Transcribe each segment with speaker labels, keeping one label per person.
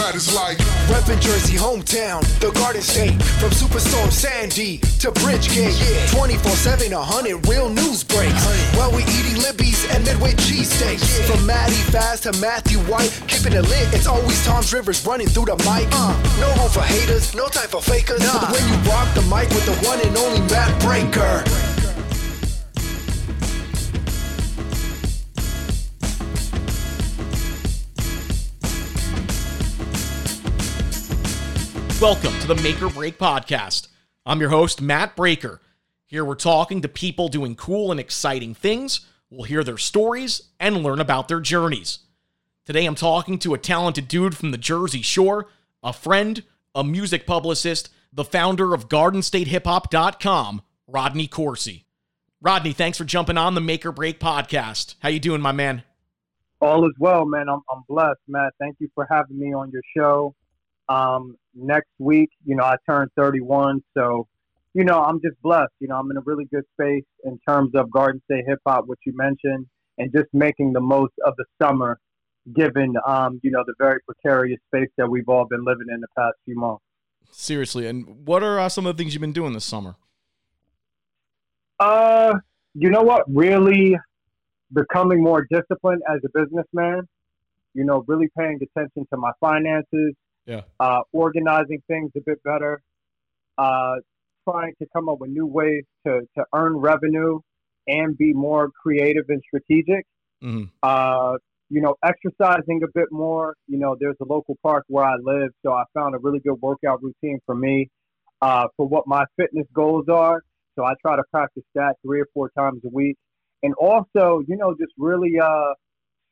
Speaker 1: matters like
Speaker 2: Reppin' Jersey, hometown, the Garden State. From Superstorm Sandy to Bridgegate. 24 7, 100 real news breaks. While we eating Libby's and Midway cheesesteaks. From Maddie Fast to Matthew White, keeping it lit. It's always Tom's Rivers running through the mic. Uh, no room for haters, no time for fakers. When you rock the mic with the one and only Matt Breaker.
Speaker 3: Welcome to the Make or Break podcast. I'm your host, Matt Breaker. Here we're talking to people doing cool and exciting things. We'll hear their stories and learn about their journeys. Today I'm talking to a talented dude from the Jersey Shore, a friend, a music publicist, the founder of GardenStateHipHop.com, Rodney Corsi. Rodney, thanks for jumping on the Make or Break podcast. How you doing, my man?
Speaker 4: All is well, man. I'm, I'm blessed, Matt. Thank you for having me on your show. Um, next week, you know, I turn 31, so you know, I'm just blessed. You know, I'm in a really good space in terms of Garden State hip hop, what you mentioned, and just making the most of the summer, given um, you know the very precarious space that we've all been living in the past few months.
Speaker 3: Seriously, and what are uh, some of the things you've been doing this summer?
Speaker 4: Uh, you know what? Really becoming more disciplined as a businessman. You know, really paying attention to my finances,
Speaker 3: Yeah.
Speaker 4: uh, organizing things a bit better, uh, trying to come up with new ways to, to earn revenue and be more creative and strategic.
Speaker 3: hmm
Speaker 4: Uh, you know, exercising a bit more. You know, there's a local park where I live, so I found a really good workout routine for me uh, for what my fitness goals are. So I try to practice that three or four times a week. And also, you know, just really uh,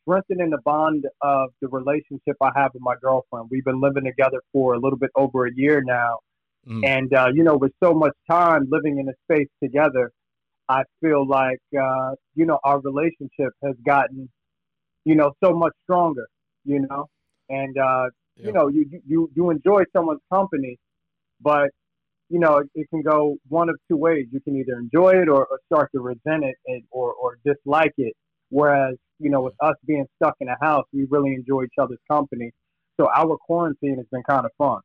Speaker 4: strengthening the bond of the relationship I have with my girlfriend. We've been living together for a little bit over a year now.
Speaker 3: Mm.
Speaker 4: And, uh, you know, with so much time living in a space together, I feel like, uh, you know, our relationship has gotten, you know, so much stronger, you know? And, uh,
Speaker 3: Yeah.
Speaker 4: you know, you, you, you enjoy someone's company, but, you know, it, it can go one of two ways. You can either enjoy it or, or start to resent it and, or, or dislike it. Whereas, you know, with us being stuck in a house, we really enjoy each other's company. So our quarantine has been kind of fun.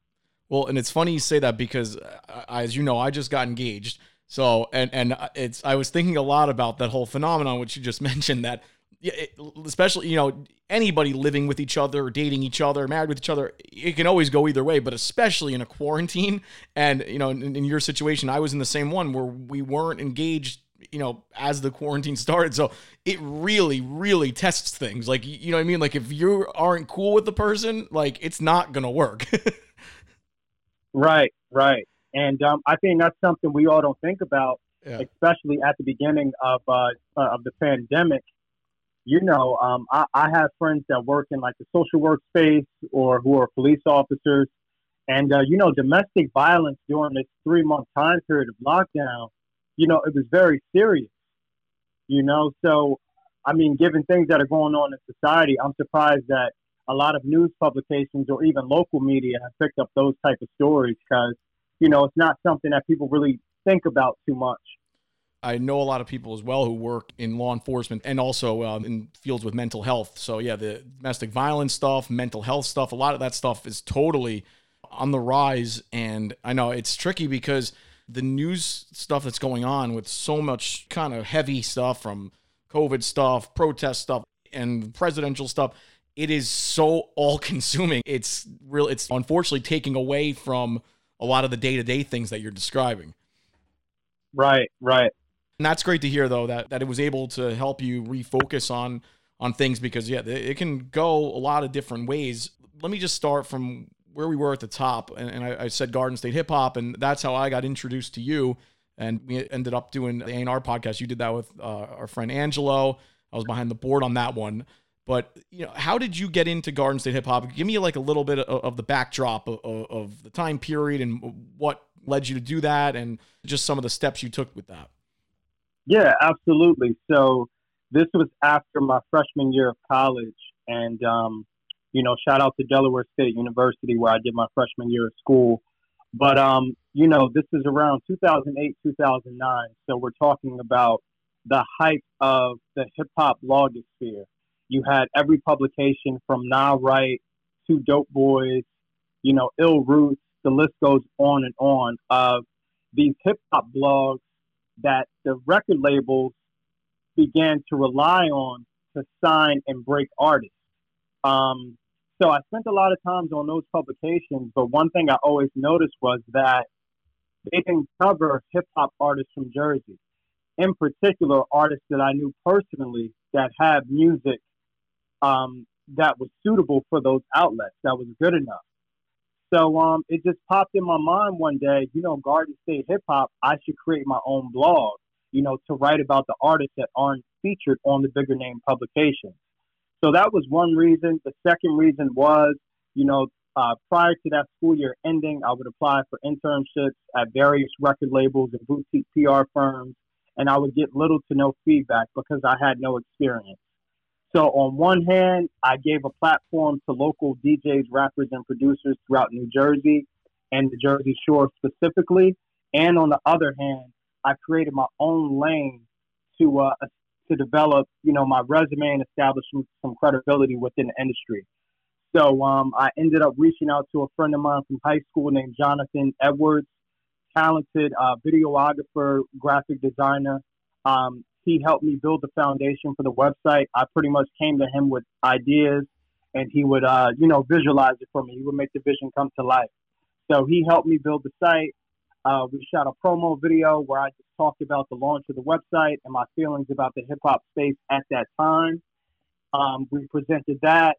Speaker 3: Well, and it's funny you say that because, uh, as you know, I just got engaged. So, and and it's I was thinking a lot about that whole phenomenon which you just mentioned that, it, especially you know anybody living with each other, dating each other, married with each other, it can always go either way. But especially in a quarantine, and you know, in, in your situation, I was in the same one where we weren't engaged. You know, as the quarantine started, so it really, really tests things. Like, you know what I mean? Like, if you aren't cool with the person, like, it's not gonna work.
Speaker 4: Right, right. And um, I think that's something we all don't think about,
Speaker 3: Yeah.
Speaker 4: especially at the beginning of uh, uh, of the pandemic. You know, um, I, I have friends that work in like the social work space or who are police officers, and uh, you know, domestic violence during this three month time period of lockdown, you know, it was very serious. You know, so I mean, given things that are going on in society, I'm surprised that a lot of news publications or even local media have picked up those type of stories because you know it's not something that people really think about too much.
Speaker 3: I know a lot of people as well who work in law enforcement and also um, in fields with mental health. So yeah, the domestic violence stuff, mental health stuff, a lot of that stuff is totally on the rise. And I know it's tricky because the news stuff that's going on with so much kind of heavy stuff from COVID stuff, protest stuff, and presidential stuff, it is so all consuming. It's real. It's unfortunately taking away from a lot of the day to day things that you're describing.
Speaker 4: Right, right.
Speaker 3: And that's great to hear, though, that, that it was able to help you refocus on on things because yeah, it it can go a lot of different ways. Let me just start from where we were at the top, and, and I, I said Garden State Hip Hop, and that's how I got introduced to you. And we ended up doing the A&R podcast. You did that with uh, our friend Angelo. I was behind the board on that one. But you know, how did you get into Garden State Hip Hop? Give me like a little bit of, of the backdrop of, of, the time period and what led you to do that, and just some of the steps you took with that.
Speaker 4: Yeah, absolutely. So this was after my freshman year of college, and um, you know, shout out to Delaware State University where I did my freshman year of school. But um, you know, this is around 2008, 2009. So we're talking about the height of the hip hop blogosphere. You had every publication from Nah Right to Dope Boys you know, Ill Roots, the list goes on and on of these hip hop blogs that the record labels began to rely on to sign and break artists. Um, so I spent a lot of times on those publications, but one thing I always noticed was that they didn't cover hip hop artists from Jersey. In particular, artists that I knew personally that had music um, that was suitable for those outlets, that was good enough. So um, it just popped in my mind one day, you know, Garden State Hip Hop, I should create my own blog, you know, to write about the artists that aren't featured on the bigger name publications. So that was one reason. The second reason was, you know, uh, prior to that school year ending, I would apply for internships at various record labels and boutique PR firms, and I would get little to no feedback because I had no experience. So, on one hand, I gave a platform to local DJs, rappers, and producers throughout New Jersey and the Jersey Shore specifically. And on the other hand, I created my own lane to uh, to develop, you know, my resume and establish some, credibility within the industry. So um, I ended up reaching out to a friend of mine from high school named Jonathan Edwards, talented uh, videographer, graphic designer. Um, he helped me build the foundation for the website. I pretty much came to him with ideas, and he would, uh, you know, visualize it for me. He would make the vision come to life. So he helped me build the site. Uh, we shot a promo video where I just talked about the launch of the website and my feelings about the hip hop space at that time. Um, we presented that,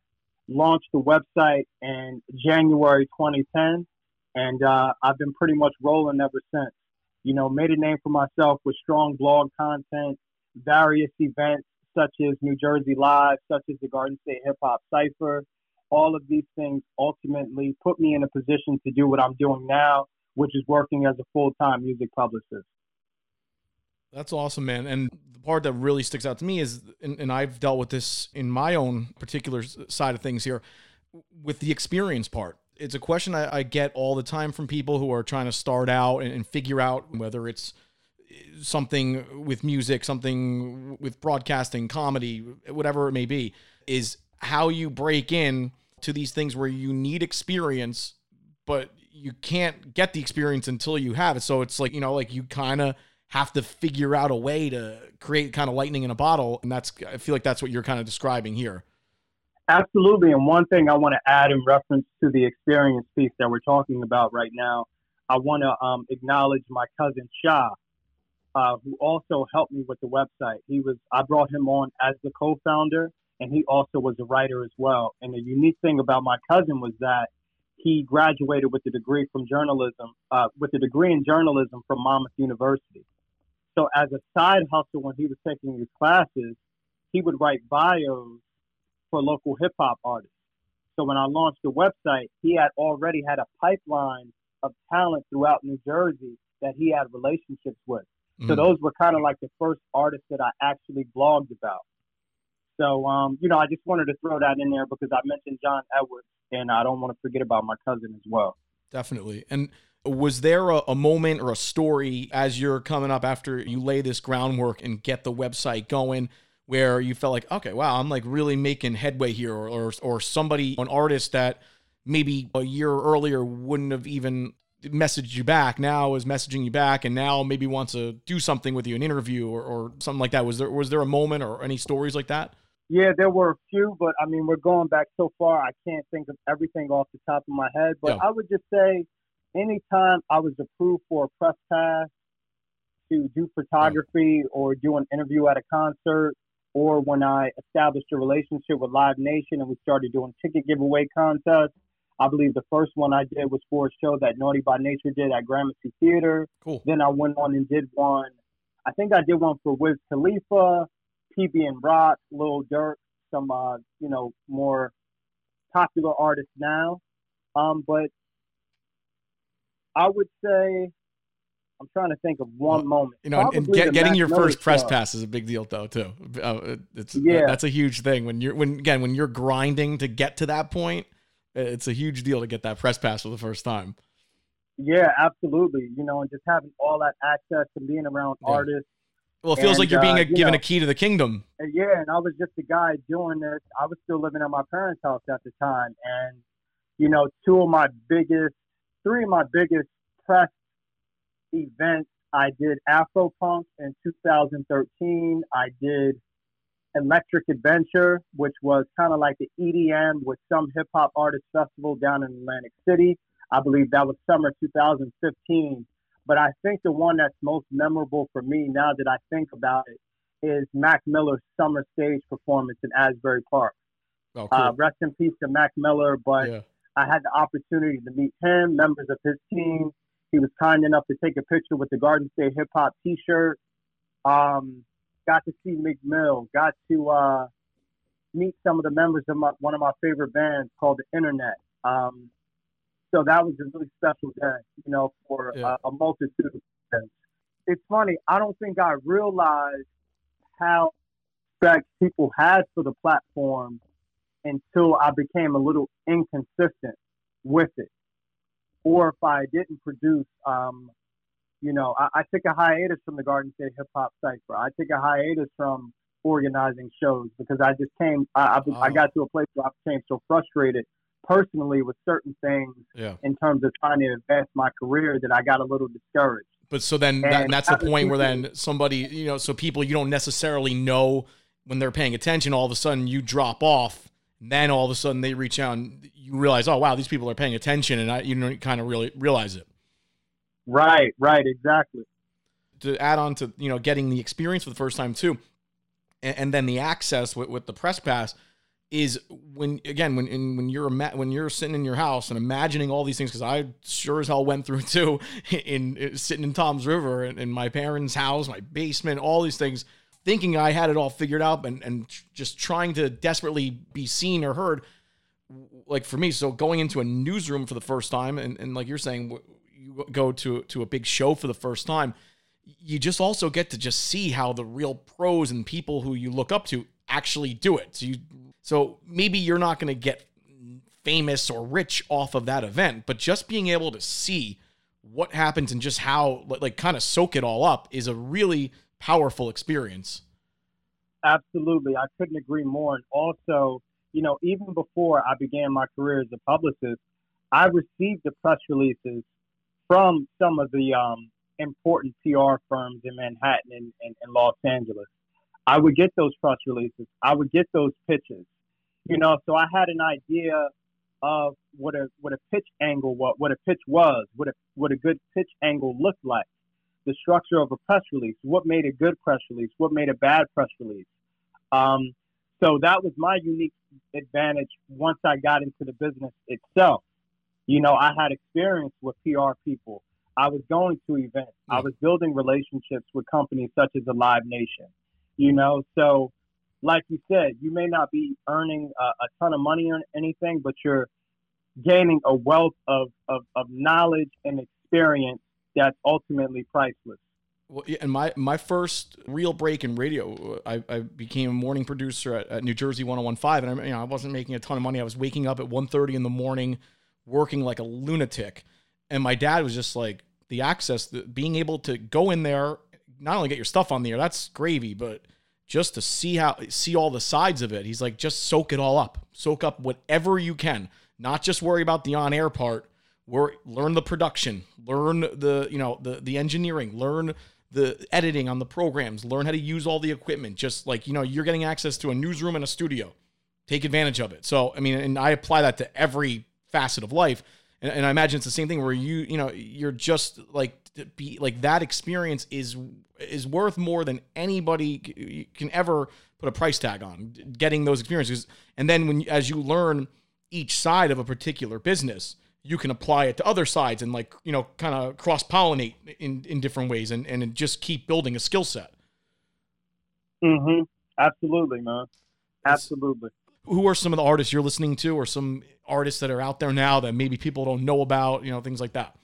Speaker 4: launched the website in January 2010, and uh, I've been pretty much rolling ever since. You know, made a name for myself with strong blog content, various events such as New Jersey Live, such as the Garden State Hip Hop Cypher. All of these things ultimately put me in a position to do what I'm doing now, which is working as a full time music publicist.
Speaker 3: That's awesome, man. And the part that really sticks out to me is, and, and, I've dealt with this in my own particular side of things here, with the experience part. It's a question I, I get all the time from people who are trying to start out and, and figure out whether it's eh, something with music, something with broadcasting, comedy, whatever it may be, is how you break in to these things where you need experience, but you can't get the experience until you have it. So it's like, you know, like you kind of have to figure out a way to create kind of lightning in a bottle. And that's, I feel like that's what you're kind of describing here.
Speaker 4: Absolutely. And one thing I want to add in reference to the experience piece that we're talking about right now, I want to um, acknowledge my cousin Shah, uh, who also helped me with the website. He was, I brought him on as the co-founder and he also was a writer as well. And the unique thing about my cousin was that he graduated with a degree from journalism, uh, with a degree in journalism from Monmouth University. So as a side hustle, when he was taking his classes, he would write bios for local hip hop artists. So when I launched the website, he had already had a pipeline of talent throughout New Jersey that he had relationships with. Mm. So those were kind of like the first artists that I actually blogged about. So, um, you know, I just wanted to throw that in there because I mentioned John Edwards, and I don't want to forget about my cousin as well.
Speaker 3: Definitely. And was there a, a, moment or a story as you're coming up after you lay this groundwork and get the website going where you felt like, okay, wow, I'm like really making headway here, or, or, or somebody, an artist that maybe a year earlier wouldn't have even messaged you back now is messaging you back and now maybe wants to do something with you an interview or, or something like that was there was there a moment or any stories like that
Speaker 4: yeah there were a few but i mean we're going back so far i can't think of everything off the top of my head but i would just say anytime I was approved for a press pass to do photography or do an interview at a concert, or when I established a relationship with Live Nation and we started doing ticket giveaway contests. I believe the first one I did was for a show that Naughty by Nature did at Gramercy Theater.
Speaker 3: Cool.
Speaker 4: Then I went on and did one. I think I did one for Wiz Khalifa, PnB Rock, Lil Durk, some uh, you know more popular artists now. Um, but I would say I'm trying to think of one well, moment.
Speaker 3: You know, and get, getting your first press show. pass is a big deal, though. Too. Uh, it's yeah. that's a huge thing when you're when again when you're grinding to get to that point. It's a huge deal to get that press pass for the first time.
Speaker 4: Yeah, absolutely. You know, and just having all that access and being around yeah. artists.
Speaker 3: Well, it feels and, like you're being uh, a, given know, a key to the kingdom.
Speaker 4: Yeah, and I was just a guy doing this. I was still living at my parents' house at the time, and you know, two of my biggest, three of my biggest press events. I did Afropunk in 2013. I did Electric Adventure, which was kind of like the EDM with some hip hop artist festival down in Atlantic City. I believe that was summer 2015. But I think the one that's most memorable for me now that I think about it is Mac Miller's summer stage performance in Asbury Park. Oh, cool. uh, rest in peace to Mac Miller, but yeah. I had the opportunity to meet him, members of his team. He was kind enough to take a picture with the Garden State Hip Hop T-shirt. Um, got to see Meek Mill. Got to uh, meet some of the members of my, one of my favorite bands called The Internet. Um, so that was a really special day, you know, for yeah. a, a multitude of things. It's funny. I don't think I realized how respect people had for the platform until I became a little inconsistent with it. Or if I didn't produce, um, you know, I, I took a hiatus from the Garden State Hip Hop Cipher. I took a hiatus from organizing shows because I just came, I, I, oh. I got to a place where I became so frustrated personally with certain things yeah. in terms of trying to advance my career that I got a little discouraged.
Speaker 3: But so then that, that's the point where then somebody, you know, so people you don't necessarily know when they're paying attention, all of a sudden you drop off. And then all of a sudden they reach out and you realize, oh, wow, these people are paying attention. And I, you know, kind of really realize it.
Speaker 4: Right, right, exactly.
Speaker 3: To add on to, you know, getting the experience for the first time too, and, and then the access with, with the press pass is when again when in, when you're when you're sitting in your house and imagining all these things because I sure as hell went through too in, in sitting in Toms River in, in, my parents' house, my basement, all these things, thinking I had it all figured out and and just trying to desperately be seen or heard. Like for me, so going into a newsroom for the first time, and, and like you're saying, you go to to a big show for the first time, you just also get to just see how the real pros and people who you look up to actually do it. So you so maybe you're not going to get famous or rich off of that event, but just being able to see what happens and just how like kind of soak it all up is a really powerful experience.
Speaker 4: Absolutely. I couldn't agree more. And also, you know, even before I began my career as a publicist, I received the press releases from some of the um, important PR firms in Manhattan and, and, and Los Angeles. I would get those press releases. I would get those pitches. You know, so I had an idea of what a what a pitch angle what what a pitch was, what a what a good pitch angle looked like, the structure of a press release, what made a good press release, what made a bad press release. Um, so that was my unique advantage once I got into the business itself. You know, I had experience with PR people. I was going to events. I was building relationships with companies such as the Live Nation you know. So, like you said, you may not be earning a, a ton of money or anything, but you're gaining a wealth of, of, of knowledge and experience that's ultimately priceless.
Speaker 3: Well, and my my first real break in radio, uh, I, I became a morning producer at, at New Jersey 1015, and I, you know, I wasn't making a ton of money. I was waking up at 1.30 in the morning, working like a lunatic, and my dad was just like the access, the, being able to go in there not only get your stuff on the air, that's gravy, but just to see how see all the sides of it. He's like, just soak it all up. Soak up whatever you can. Not just worry about the on-air part. Worry, learn the production, learn the, you know, the the engineering, learn the editing on the programs, learn how to use all the equipment. Just like, you know, you're getting access to a newsroom and a studio. Take advantage of it. So, I mean, and I apply that to every facet of life. And, and I imagine it's the same thing where you, you know, you're just like be like that experience is is worth more than anybody can ever put a price tag on getting those experiences. And then when as you learn each side of a particular business you can apply it to other sides and like you know kind of cross pollinate in in different ways and and just keep building a skill set.
Speaker 4: Mm-hmm. Absolutely man. Absolutely
Speaker 3: who are some of the artists you're listening to or some artists that are out there now that maybe people don't know about you know things like that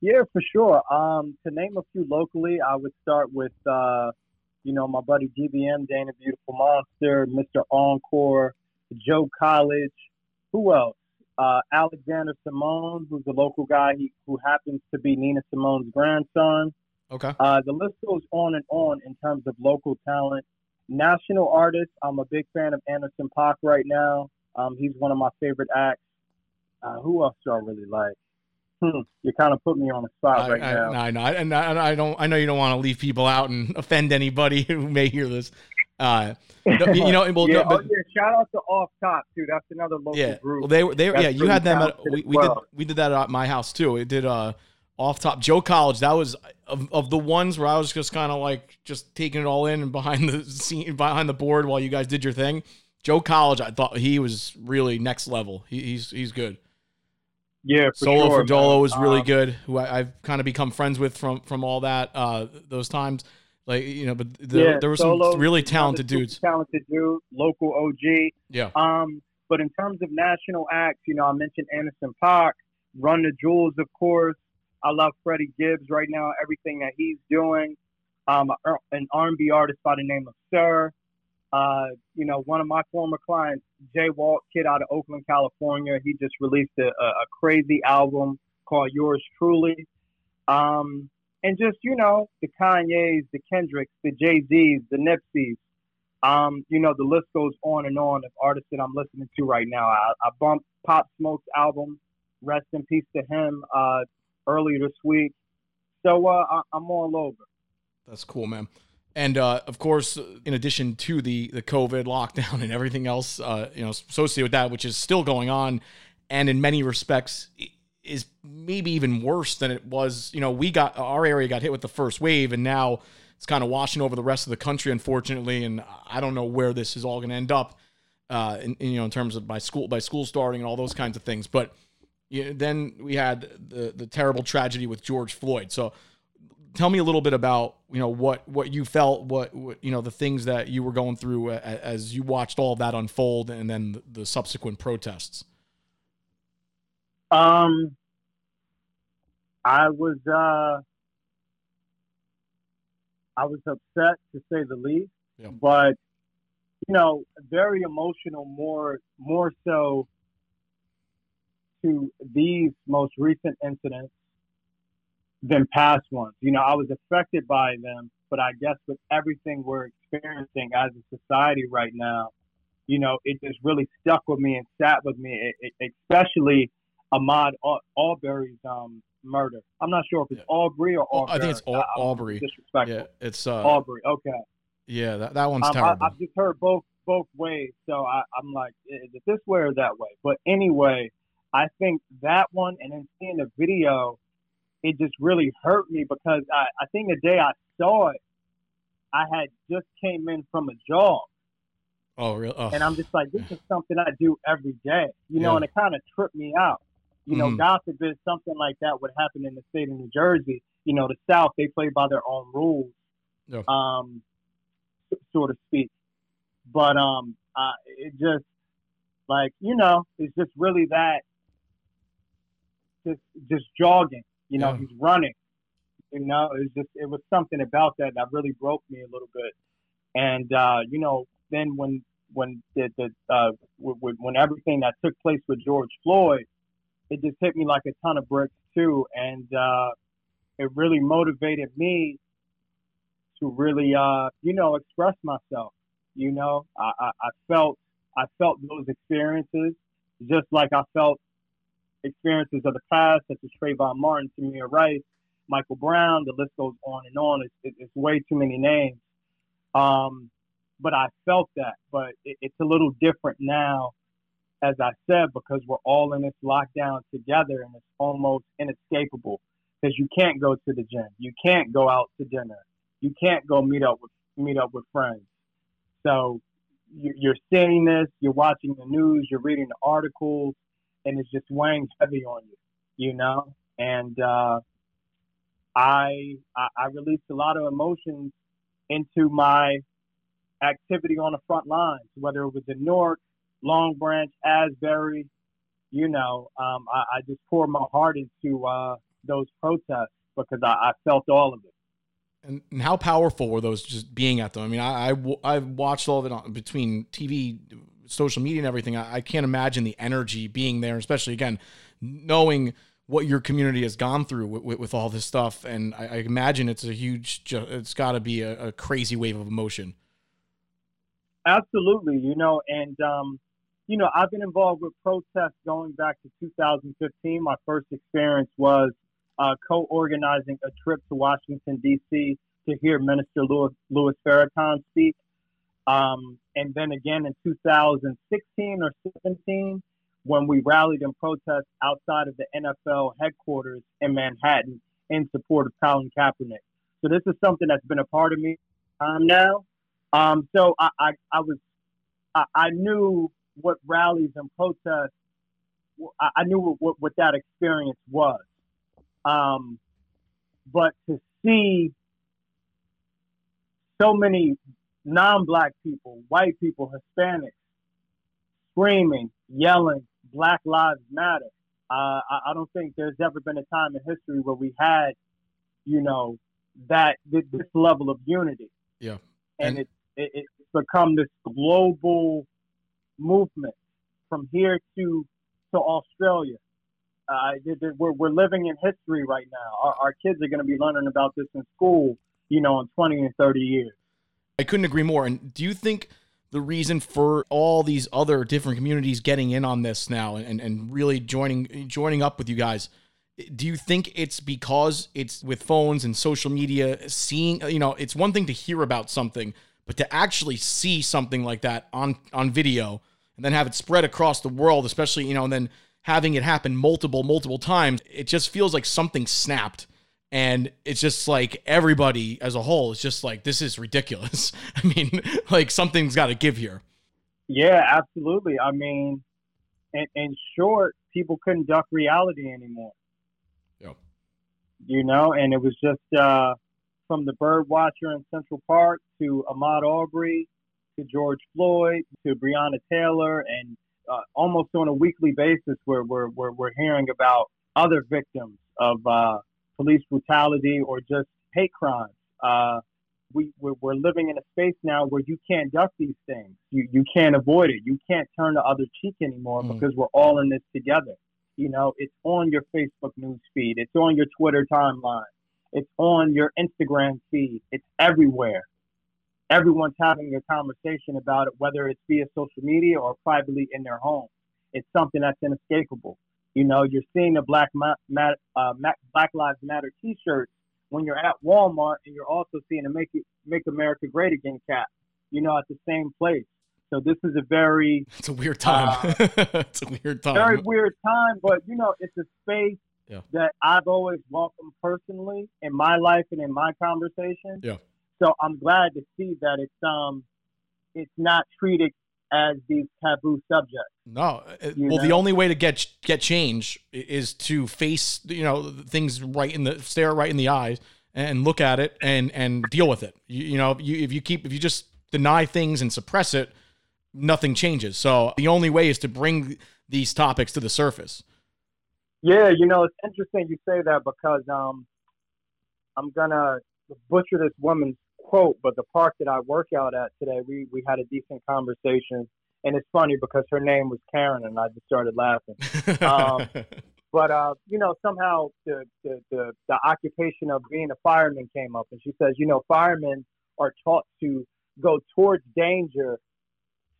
Speaker 4: yeah, for sure. Um, to name a few locally, I would start with, uh, you know, my buddy GBM, Dana Beautiful Monster, Mr. Encore, Joe College. Who else? Uh, Alexander Simone, who's a local guy he, who happens to be Nina Simone's grandson.
Speaker 3: Okay.
Speaker 4: Uh, the list goes on and on in terms of local talent. National artists, I'm a big fan of Anderson .Paak right now. Um, he's one of my favorite acts. Uh, who else do I really like? Hmm, you kind of put me on the spot
Speaker 3: I,
Speaker 4: right
Speaker 3: I,
Speaker 4: now.
Speaker 3: I know, and I, I don't. I know you don't want to leave people out and offend anybody who may hear this. Uh, you know, well,
Speaker 4: yeah,
Speaker 3: no, but,
Speaker 4: oh, yeah, shout out to Off Top too. That's another local
Speaker 3: yeah.
Speaker 4: group.
Speaker 3: Well, they were they were yeah. You had them at we, we
Speaker 4: well.
Speaker 3: did we did that at my house too. It did uh off top Joe College. That was of, of the ones where I was just kind of like just taking it all in and behind the scene behind the board while you guys did your thing. Joe College, I thought he was really next level. He, he's he's good.
Speaker 4: yeah, for
Speaker 3: Solo
Speaker 4: sure, man.
Speaker 3: was really
Speaker 4: Um,
Speaker 3: good, who I, I've kind of become friends with from from all that uh those times. Like you know, but the,
Speaker 4: yeah,
Speaker 3: there were
Speaker 4: Solo,
Speaker 3: some really talented dudes.
Speaker 4: Talented dude, local OG.
Speaker 3: Yeah,
Speaker 4: Um, but in terms of national acts, you know, I mentioned Anderson .Paak, Run the Jewels, of course. I love Freddie Gibbs right now, everything that he's doing. Um, an R&B artist by the name of Sir. Uh, you know, one of my former clients, Jay Walt, kid out of Oakland, California. He just released a, a, crazy album called Yours Truly. Um, and just, you know, the Kanye's, the Kendricks, the Jay-Z's, the Nipsey's. Um, you know, the list goes on and on of artists that I'm listening to right now. I, I bumped Pop Smoke's album, rest in peace to him, uh, earlier this week. So uh, I, I'm all over.
Speaker 3: that's cool, man. And uh, of course, in addition to the the COVID lockdown and everything else, uh, you know, associated with that, which is still going on, and in many respects is maybe even worse than it was. You know, we got our area got hit with the first wave, and now it's kind of washing over the rest of the country, unfortunately. And I don't know where this is all going to end up, uh, in, in, you know, in terms of by school by school starting and all those kinds of things. But you know, then we had the the terrible tragedy with George Floyd. So tell me a little bit about you know what what you felt what, what you know the things that you were going through a- a- as you watched all of that unfold and then the, the subsequent protests
Speaker 4: Um, I was uh, I was upset to say the least,
Speaker 3: Yeah.
Speaker 4: but you know, very emotional. More more so to these most recent incidents than past ones. You know, I was affected by them, but I guess with everything we're experiencing as a society right now, you know, it just really stuck with me and sat with me, it, it, especially Ahmaud Al- Arbery's um, murder. I'm not sure if it's
Speaker 3: Yeah.
Speaker 4: Aubrey or Aubrey.
Speaker 3: I think it's Al- Aubrey.
Speaker 4: Disrespectful.
Speaker 3: yeah it's uh
Speaker 4: Aubrey. Okay.
Speaker 3: yeah that, that one's
Speaker 4: Um, I,
Speaker 3: terrible
Speaker 4: I've just heard both both ways, so I, I'm like, is it this way or that way? But anyway, I think that one, and then seeing the video, it just really hurt me because I, I think the day I saw it, I had just came in from a job,
Speaker 3: oh really oh.
Speaker 4: and I'm just like, this is something I do every day, you know,
Speaker 3: Yeah.
Speaker 4: and it kind of tripped me out. You know,
Speaker 3: Mhm.
Speaker 4: God forbid something like that would happen in the state of New Jersey. You know, the South they play by their own rules,
Speaker 3: Yeah.
Speaker 4: um, so to speak. But um, uh, it just like you know, it's just really that, just just jogging. You know,
Speaker 3: Yeah.
Speaker 4: he's running. You know, it's just it was something about that that really broke me a little bit. And uh, you know, then when when the, the uh, when everything that took place with George Floyd, it just hit me like a ton of bricks too, and uh, it really motivated me to really, uh, you know, express myself. You know, I, I, I felt I felt those experiences just like I felt experiences of the past, such as Trayvon Martin, Tamir Rice, Michael Brown. The list goes on and on. It's, it's way too many names. Um, but I felt that. But it, it's a little different now, as I said, because we're all in this lockdown together, and it's almost inescapable. Because you can't go to the gym, you can't go out to dinner, you can't go meet up with meet up with friends. So you're seeing this, you're watching the news, you're reading the articles, and it's just weighing heavy on you, you know. And uh, I, I I released a lot of emotions into my activity on the front lines, whether it was in Newark, Long Branch, Asbury, you know, um, I, I just poured my heart into uh, those protests because I, I felt all of it.
Speaker 3: and, how powerful were those just being at them i mean i, I watched all of it on, between tv social media and everything I, I can't imagine the energy being there especially again knowing what your community has gone through with, with, with all this stuff and I, I imagine it's a huge, it's got to be a, a crazy wave of emotion
Speaker 4: Absolutely, you know, and um, you know, I've been involved with protests going back to 2015. My first experience was uh, co-organizing a trip to Washington D.C. to hear Minister Louis, Louis Farrakhan speak, um, and then again in 2016 or 17 when we rallied in protest outside of the NFL headquarters in Manhattan in support of Colin Kaepernick. So this is something that's been a part of me um, now. Um, so I, I, I was I, I, knew what rallies and protests. I, I knew what, what that experience was. Um, but to see so many non-black people, white people, Hispanics, screaming, yelling, Black Lives Matter. Uh, I, I, don't think there's ever been a time in history where we had, you know, that this, level of unity.
Speaker 3: Yeah,
Speaker 4: and, and it, it, it's become this global movement from here to to Australia. Uh, we're, we're living in history right now. Our, our kids are going to be learning about this in school, you know, in 20 and 30 years.
Speaker 3: I couldn't agree more. And do you think the reason for all these other different communities getting in on this now and, and really joining joining up with you guys? Do you think it's because it's with phones and social media, seeing, you know, it's one thing to hear about something, but to actually see something like that on on video and then have it spread across the world, especially, you know, and then having it happen multiple, multiple times, it just feels like something snapped and it's just like everybody as a whole is just like this is ridiculous. I mean like something's got to give here.
Speaker 4: Yeah absolutely. I mean in, in short people couldn't duck reality anymore.
Speaker 3: Yeah
Speaker 4: you know and it was just uh, from the bird watcher in central park to ahmaud aubrey to george floyd to breonna taylor and uh, almost on a weekly basis where we're, we're, we're hearing about other victims of uh, police brutality or just hate crimes. Uh, we, we're, we're, living in a space now where you can't duck these things. You, you can't avoid it. You can't turn the other cheek anymore mm. because we're all in this together. You know, it's on your Facebook news feed. It's on your Twitter timeline. It's on your Instagram feed. It's everywhere. Everyone's having a conversation about it, whether it's via social media or privately in their home. It's something that's inescapable. You know, you're seeing the Black Ma- Ma- uh, Ma- Black Lives Matter T-shirts when you're at Walmart, and you're also seeing a "Make It, Make America Great Again" cap. You know, at the same place. So this is a very
Speaker 3: it's a weird time. Uh, it's a weird time.
Speaker 4: Very weird time, but you know, it's a space yeah. that I've always welcomed personally in my life and in my conversation.
Speaker 3: Yeah.
Speaker 4: So I'm glad to see that it's um it's not treated as these taboo subjects.
Speaker 3: No, uh, well, know? the only way to get get change is to face you know things right in the stare right in the eyes and look at it and and deal with it. You, you know, you, if you keep if you just deny things and suppress it, nothing changes. So the only way is to bring these topics to the surface.
Speaker 4: Yeah, you know, it's interesting you say that because um, I'm gonna butcher this woman's quote, but the park that I work out at today, we we had a decent conversation, and it's funny because her name was Karen, and I just started laughing. Um, but uh, you know, somehow the, the the the occupation of being a fireman came up, and she says, you know, firemen are taught to go towards danger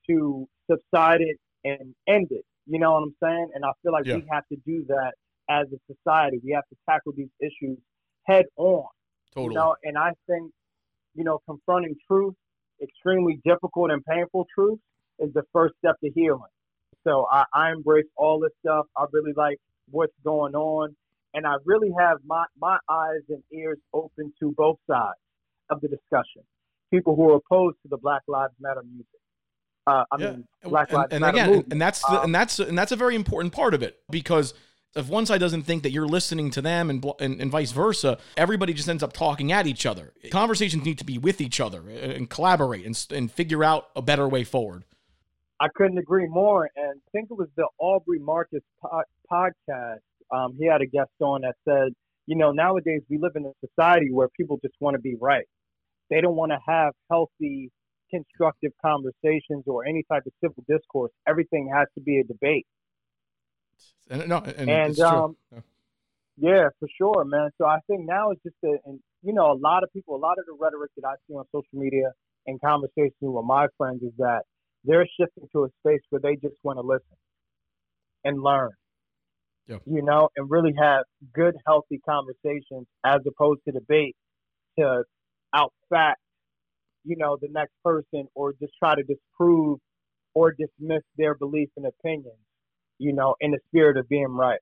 Speaker 4: to subside it and end it. You know what I'm saying? And I feel like yeah. we have to do that as a society. We have to tackle these issues head on.
Speaker 3: Totally.
Speaker 4: You know, and I think you know, confronting truth, extremely difficult and painful truth, is the first step to healing. So I, I embrace all this stuff. I really like what's going on. And I really have my, my eyes and ears open to both sides of the discussion. People who are opposed to the Black Lives Matter music. Uh, I yeah. mean, Black Lives
Speaker 3: and,
Speaker 4: and
Speaker 3: Matter
Speaker 4: again, movement.
Speaker 3: and that's the, um, and that's and that's a very important part of it because if one side doesn't think that you're listening to them and, and, and vice versa, everybody just ends up talking at each other. Conversations need to be with each other and collaborate and, and figure out a better way forward.
Speaker 4: I couldn't agree more. And I think it was the Aubrey Marcus po- podcast. Um, he had a guest on that said, you know, nowadays we live in a society where people just want to be right. They don't want to have healthy, constructive conversations or any type of civil discourse. Everything has to be a debate.
Speaker 3: And no, and,
Speaker 4: and um, yeah. yeah. for sure, man. So I think now it's just a, and you know, a lot of people, a lot of the rhetoric that I see on social media and conversations with my friends is that they're shifting to a space where they just want to listen and learn.
Speaker 3: Yep.
Speaker 4: You know, and really have good, healthy conversations as opposed to debate to outfact, you know, the next person or just try to disprove or dismiss their belief and opinions, you know, in the spirit of being right.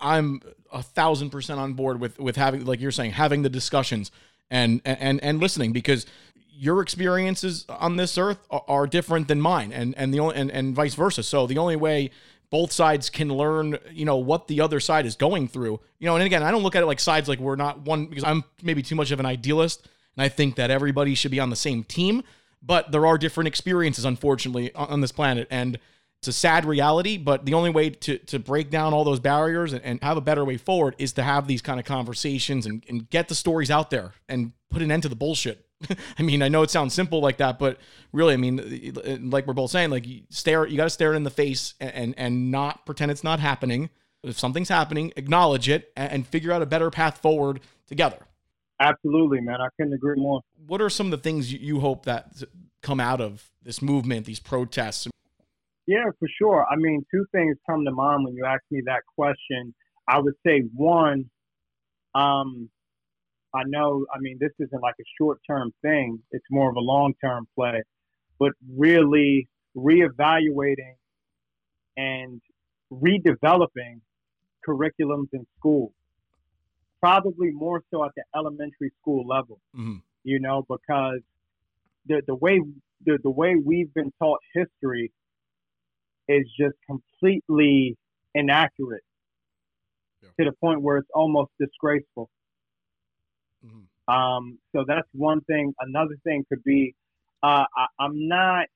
Speaker 3: I'm a thousand percent on board with with having, like you're saying, having the discussions and and and listening because your experiences on this earth are, different than mine, and and the only and, and vice versa. So the only way both sides can learn, you know, what the other side is going through, you know, and again, I don't look at it like sides like we're not one because I'm maybe too much of an idealist, and I think that everybody should be on the same team. But there are different experiences, unfortunately, on, on this planet, and it's a sad reality, but the only way to, to break down all those barriers and, and have a better way forward is to have these kind of conversations and, and get the stories out there and put an end to the bullshit. I mean, I know it sounds simple like that, but really, I mean, like we're both saying, like you stare, you got to stare it in the face and, and, and not pretend it's not happening. If something's happening, acknowledge it and, and figure out a better path forward together.
Speaker 4: Absolutely, man. I couldn't agree more.
Speaker 3: What are some of the things you, you hope that come out of this movement, these protests?
Speaker 4: Yeah, for sure. I mean, two things come to mind when you ask me that question. I would say one, um, I know, I mean, this isn't like a short term thing, it's more of a long term play, but really reevaluating and redeveloping curriculums in schools, probably more so at the elementary school level,
Speaker 3: mm-hmm.
Speaker 4: you know, because the, the way the, the way we've been taught history is just completely inaccurate yeah. to the point where it's almost disgraceful. Mm-hmm. Um, so that's one thing. Another thing could be uh, I, I'm not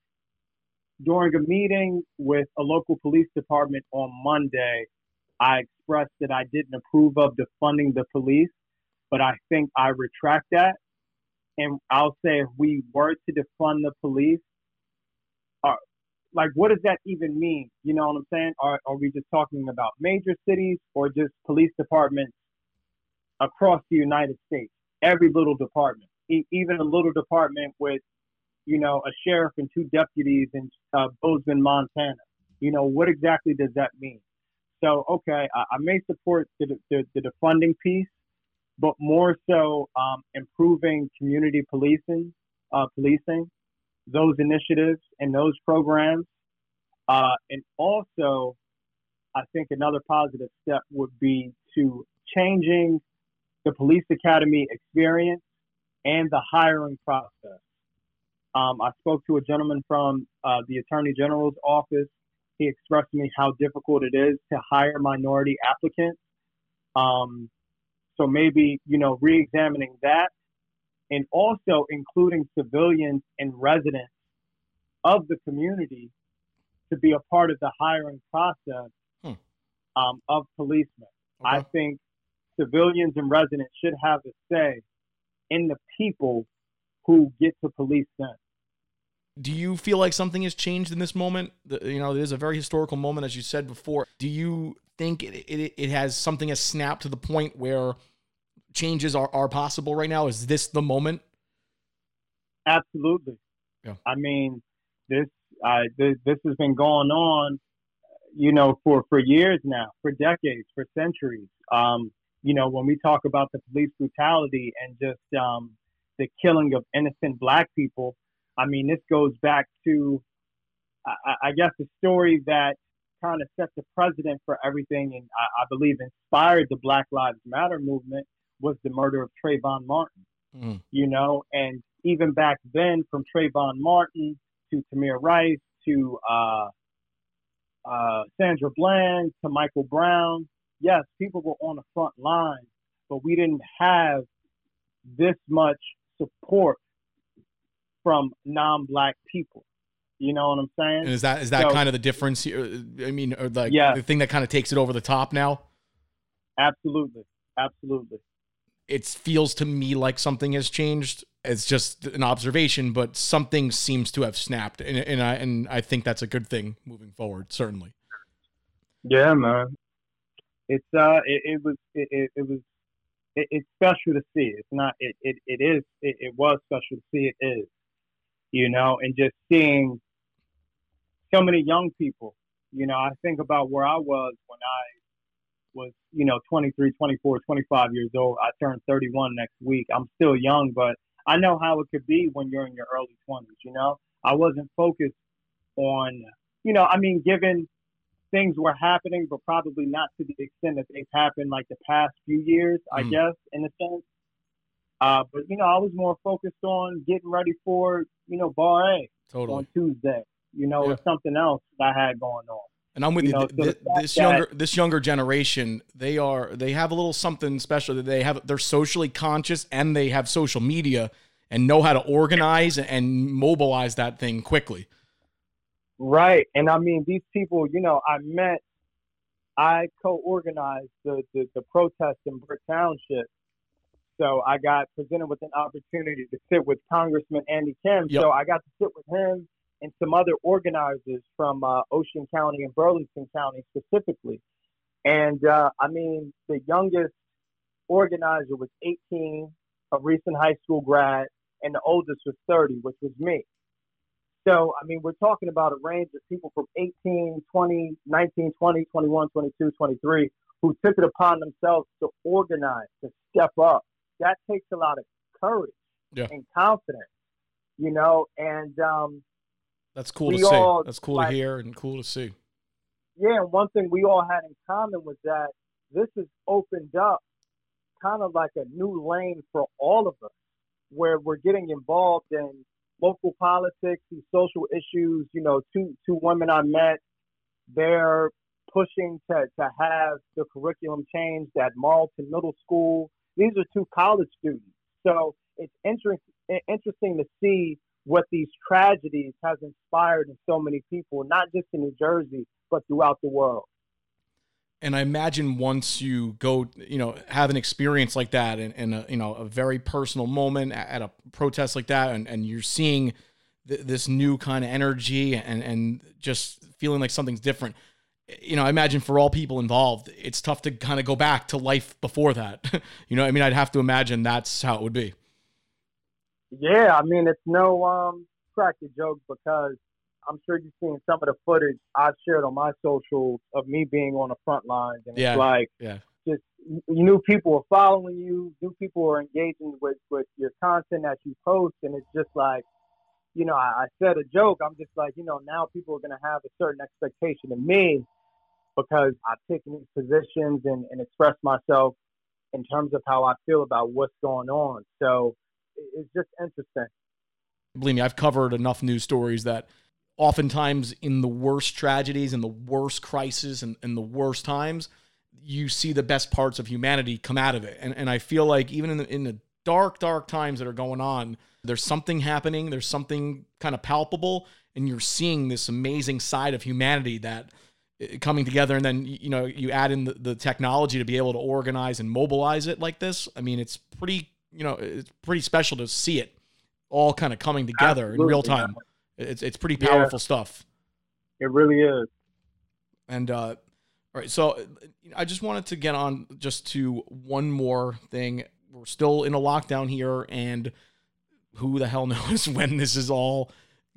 Speaker 4: during a meeting with a local police department on Monday. I expressed that I didn't approve of defunding the police, but I think I retract that. And I'll say if we were to defund the police, like what does that even mean? You know what I'm saying? Are, are we just talking about major cities or just police departments across the United States? Every little department, e- even a little department with, you know, a sheriff and two deputies in uh, Bozeman, Montana. You know, what exactly does that mean? So, okay, I, I may support the, the, the piece, but more so um, improving community policing, uh, policing, those initiatives and those programs. Uh, and also, I think another positive step would be to changing the police academy experience and the hiring process. Um, I spoke to a gentleman from uh, the Attorney General's office. He expressed to me how difficult it is to hire minority applicants. Um, so maybe you know, re-examining that and also including civilians and residents of the community to be a part of the hiring process hmm. um, of policemen. Okay. I think civilians and residents should have a say in the people who get to police them.
Speaker 3: Do you feel like something has changed in this moment? You know, it is a very historical moment, as you said before. Do you think it, it, it has something has snapped to the point where changes are, are possible right now? Is this the moment?
Speaker 4: Absolutely. Yeah. I mean, this, uh, this this has been going on, you know, for for years now, for decades, for centuries. Um, you know, when we talk about the police brutality and just um, the killing of innocent black people, I mean, this goes back to, I, I guess, the story that kind of set the precedent for everything, and I, I believe inspired the Black Lives Matter movement was the murder of Trayvon Martin. Mm. You know, and even back then, from Trayvon Martin to Tamir Rice to uh, uh, Sandra Bland to Michael Brown, yes, people were on the front line, but we didn't have this much support from non-black people. You know what I'm saying?
Speaker 3: And is that is that so, kind of the difference here? I mean, or like yeah. the thing that kind of takes it over the top now?
Speaker 4: Absolutely, absolutely
Speaker 3: it feels to me like something has changed. It's just an observation, but something seems to have snapped, and, and I and I think that's a good thing moving forward. Certainly.
Speaker 4: Yeah, man. It's uh, it, it was it, it, was it, it's special to see. It's not it it, it is it, it was special to see. It is, you know, and just seeing so many young people. You know, I think about where I was when I was, you know, 23, 24, 25 years old. I turned 31 next week. I'm still young, but I know how it could be when you're in your early 20s, you know? I wasn't focused on, you know, I mean, given things were happening, but probably not to the extent that they've happened like the past few years, I
Speaker 3: Mm.
Speaker 4: guess, in a sense. Uh, but, you know, I was more focused on getting ready for, you know, Bar A
Speaker 3: Totally.
Speaker 4: on Tuesday, you know,
Speaker 3: Yeah.
Speaker 4: or something else that I had going on.
Speaker 3: And I'm with
Speaker 4: You
Speaker 3: you.
Speaker 4: know,
Speaker 3: Th-
Speaker 4: so the
Speaker 3: th-
Speaker 4: fact
Speaker 3: this
Speaker 4: that-
Speaker 3: younger this younger generation, they are they have a little something special that they have. They're socially conscious and they have social media and know how to organize and mobilize that thing quickly.
Speaker 4: Right. And I mean, these people, you know, I met, I co organized the, the, the protest in Brick Township. So I got presented with an opportunity to sit with Congressman Andy Kim.
Speaker 3: Yep.
Speaker 4: So I got to sit with him and some other organizers from uh, Ocean County and Burlington County specifically. And uh, I mean, the youngest organizer was 18, a recent high school grad, and the oldest was 30, which was me. So, I mean, we're talking about a range of people from 18, 20, 19, 20, 21, 22, 23 who took it upon themselves to organize, to step up. That takes a lot of courage
Speaker 3: Yeah.
Speaker 4: and confidence, you know, and um,
Speaker 3: That's cool
Speaker 4: We
Speaker 3: to see. That's cool
Speaker 4: like-
Speaker 3: to hear and cool to see.
Speaker 4: yeah, and one thing we all had in common was that this has opened up kind of like a new lane for all of us, where we're getting involved in local politics, these social issues. You know, two two women I met, they're pushing to, to have the curriculum changed at Marlton Middle School. These are two college students. So it's interesting interesting to see what these tragedies has inspired in so many people, not just in New Jersey, but throughout the world.
Speaker 3: And I imagine once you go, you know, have an experience like that and, and a, you know, a very personal moment at a protest like that, and, and you're seeing th- this new kind of energy and, and just feeling like something's different. You know, I imagine for all people involved, it's tough to kind of go back to life before that. you know, I mean, I'd have to imagine that's how it would be.
Speaker 4: Yeah, I mean it's no um crack the joke because I'm sure you've seen some of the footage I've shared on my socials of me being on the front lines, and
Speaker 3: Yeah.
Speaker 4: it's like
Speaker 3: Yeah.
Speaker 4: just you knew people are following you, new people are engaging with with your content that you post, and it's just like, you know, I, I said a joke. I'm just like, you know, now people are gonna have a certain expectation of me because I've taken these positions and, and expressed myself in terms of how I feel about what's going on. So it's just interesting.
Speaker 3: believe me, I've covered enough news stories that oftentimes in the worst tragedies and the worst crises and, and the worst times, you see the best parts of humanity come out of it. And, and I feel like even in the, in the dark, dark times that are going on, there's something happening, there's something kind of palpable, and you're seeing this amazing side of humanity that uh, coming together and then you know you add in the, the technology to be able to organize and mobilize it like this i mean it's pretty you know it's pretty special to see it all kind of coming together in real time. It's it's pretty
Speaker 4: Yeah.
Speaker 3: powerful stuff.
Speaker 4: It really is.
Speaker 3: And uh, all right, so uh, I just wanted to get on just to one more thing. We're still in a lockdown here, and who the hell knows when this is all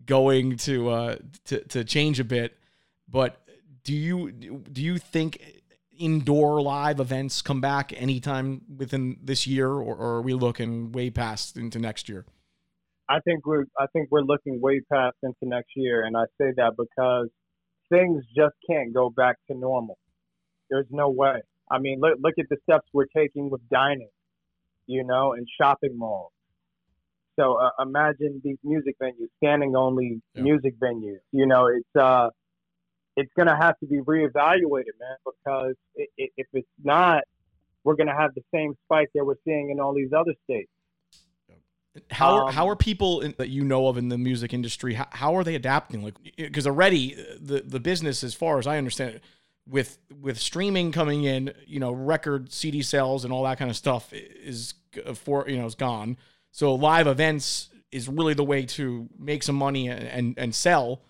Speaker 3: going to uh, to to change a bit. But do you do you think indoor live events come back anytime within this year, or, or are we looking way past into next year?
Speaker 4: I think we're I think we're looking way past into next year, and I say that because things just can't go back to normal. There's no way. I mean, look look at the steps we're taking with dining, you know, and shopping malls. So uh, imagine these music venues, standing only
Speaker 3: Yeah.
Speaker 4: music venues. You know, it's uh, it's gonna have to be reevaluated, man, because i i if it's not, we're gonna have the same spike that we're seeing in all these other states.
Speaker 3: How are,
Speaker 4: Um,
Speaker 3: how are people in, that you know of in the music industry? How, how are they adapting? Like, because already uh, the the business, as far as I understand it, with with streaming coming in, you know, record CD sales and all that kind of stuff is for you know is gone. So live events is really the way to make some money and and, and sell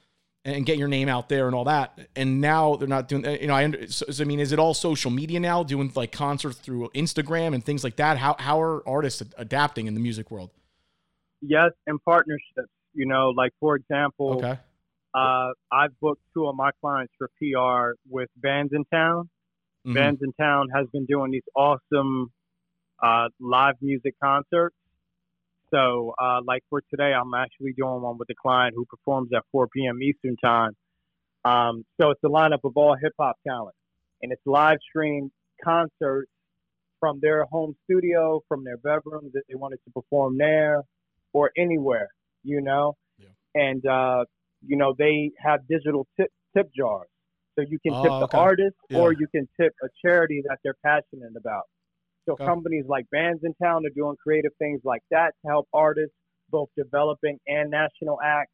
Speaker 3: and get your name out there and all that. And now they're not doing. You know, I under, so, so, I mean, is it all social media now, doing like concerts through Instagram and things like that? How how are artists adapting in the music world?
Speaker 4: yes, and partnerships. You know, like for example,
Speaker 3: Okay.
Speaker 4: uh, I've booked two of my clients for PR with bands in town.
Speaker 3: Mhm.
Speaker 4: Bandsintown has been doing these awesome uh, live music concerts. So, uh, like for today, I'm actually doing one with a client who performs at 4 p.m. Eastern time. Um, so it's a lineup of all hip hop talent, and it's live streamed concerts from their home studio, from their bedrooms if they wanted to perform there, or anywhere, you know.
Speaker 3: Yeah.
Speaker 4: And uh, you know they have digital tip tip jars, so you can tip
Speaker 3: Oh,
Speaker 4: the
Speaker 3: okay.
Speaker 4: artist or you can tip a charity that they're passionate about. So
Speaker 3: Okay.
Speaker 4: companies like Bandsintown are doing creative things like that to help artists, both developing and national acts.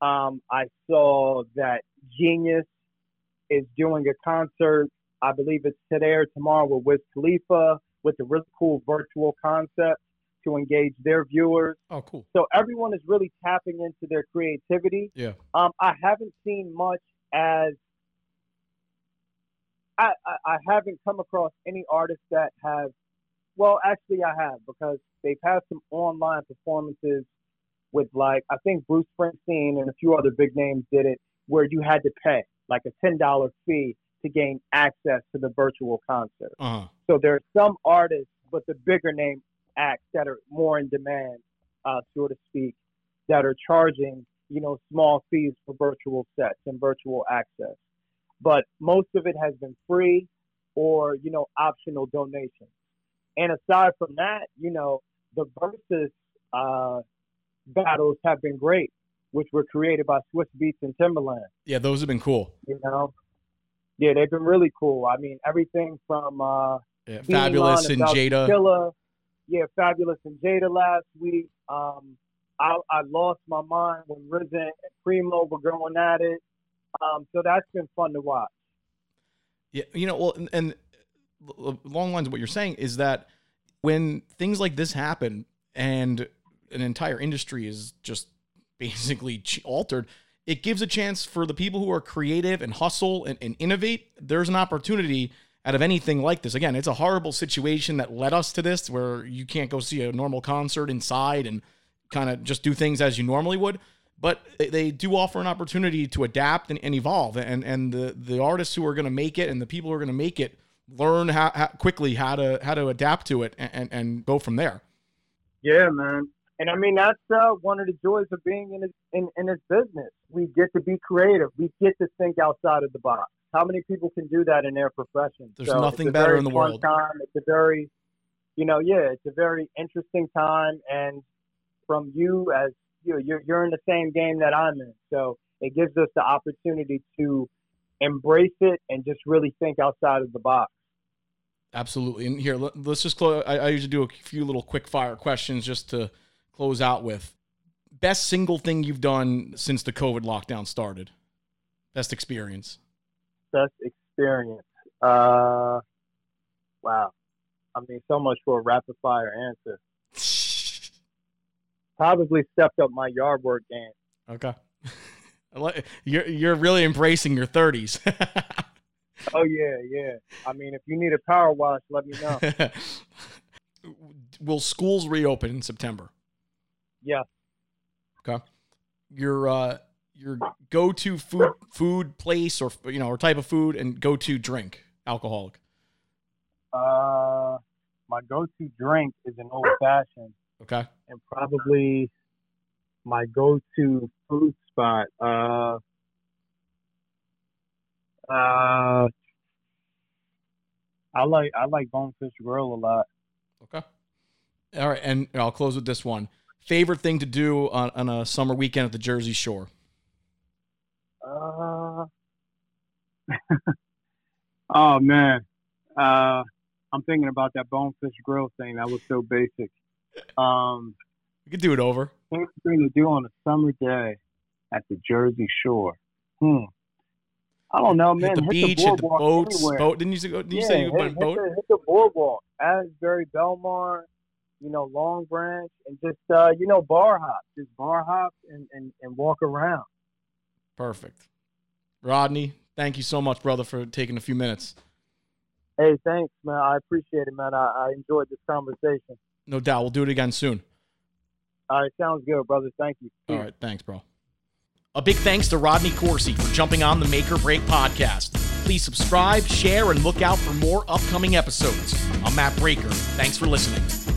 Speaker 4: Um, I saw that Genius is doing a concert. I believe it's today or tomorrow with Wiz Khalifa with a really cool virtual concept to engage their viewers.
Speaker 3: Oh, cool.
Speaker 4: So everyone is really tapping into their creativity.
Speaker 3: Yeah.
Speaker 4: Um, I haven't seen much as I, I, I haven't come across any artists that have well actually I have because they've had some online performances with like I think Bruce Springsteen and a few other big names did it where you had to pay like a ten dollar fee to gain access to the virtual concert.
Speaker 3: Uh huh.
Speaker 4: So there are some artists, but the bigger name acts that are more in demand, uh, so to speak, that are charging, you know, small fees for virtual sets and virtual access. But most of it has been free or, you know, optional donations. And aside from that, you know, the versus uh, battles have been great, which were created by Swizz Beatz and Timbaland
Speaker 3: Yeah, those have been cool.
Speaker 4: you know. Yeah, they've been really cool. I mean, everything from uh,
Speaker 3: Yeah,
Speaker 4: Fabolous
Speaker 3: and Jada.
Speaker 4: Killer, yeah, Fabolous and Jada last week. Um, I, I lost my mind when RZA and Primo were going at it. Um, so that's been fun to watch.
Speaker 3: Yeah, you know, well, and, and along the lines of what you're saying is that when things like this happen and an entire industry is just basically altered, it gives a chance for the people who are creative and hustle and, and innovate. There's an opportunity out of anything like this. Again, it's a horrible situation that led us to this, where you can't go see a normal concert inside and kind of just do things as you normally would. But they, do offer an opportunity to adapt and, and evolve, and and the the artists who are going to make it and the people who are going to make it learn how, how quickly how to how to adapt to it and, and, and go from there.
Speaker 4: Yeah, man. And I mean, that's uh, one of the joys of being in, a, in in this business. We get to be creative. We get to think outside of the box. How many people can do that in their profession?
Speaker 3: There's
Speaker 4: So
Speaker 3: nothing better in the world.
Speaker 4: Time. It's a very, you know, yeah, it's a very interesting time. And from you as you, you're you're in the same game that I'm in, so it gives us the opportunity to embrace it and just really think outside of the box.
Speaker 3: Absolutely. And here, let, us just close. I, I usually do a few little quick fire questions just to close out with. Best single thing you've done since the COVID lockdown started. Best experience.
Speaker 4: best experience. Uh, wow. I mean, so much for a rapid fire answer. Probably stepped up my yard work game.
Speaker 3: Okay. You're you're really embracing your 30s.
Speaker 4: Oh yeah, yeah. I mean, if you need a power wash, let me know.
Speaker 3: Will schools reopen in September?
Speaker 4: Yeah. Okay.
Speaker 3: Your uh your go-to food food place or you know or type of food and go-to drink alcoholic.
Speaker 4: Uh, my go-to drink is an old fashioned,
Speaker 3: Okay.
Speaker 4: and probably my go-to food spot. Uh, uh, I like I like Bonefish Grill a lot.
Speaker 3: Okay. All right, and I'll close with this one. Favorite thing to do on, on a summer weekend at the Jersey Shore?
Speaker 4: Uh, oh man, uh, I'm thinking about that bonefish grill thing. That was so basic. Um,
Speaker 3: We could do it over.
Speaker 4: favorite thing to do on a summer day at the Jersey Shore. Hmm. I don't know, man.
Speaker 3: hit the
Speaker 4: Hit
Speaker 3: beach, hit the boats,
Speaker 4: anywhere.
Speaker 3: boat. Didn't you say, didn't you say you
Speaker 4: hit,
Speaker 3: went
Speaker 4: hit
Speaker 3: boat?
Speaker 4: the, hit the boardwalk, Asbury, Belmar, you know, Long Branch, and just uh, you know, bar hop, just bar hop and, and, and walk around.
Speaker 3: Perfect. Rodney, thank you so much, brother, for taking a few minutes.
Speaker 4: Hey, thanks, man. I appreciate it, man. I, I enjoyed this conversation.
Speaker 3: No doubt. We'll do it again soon.
Speaker 4: All right, sounds good, brother. Thank you.
Speaker 3: All right. Thanks, bro. A big thanks to Rodney Corsi for jumping on the Make or Break podcast. Please subscribe, share, and look out for more upcoming episodes. I'm Matt Breaker. Thanks for listening.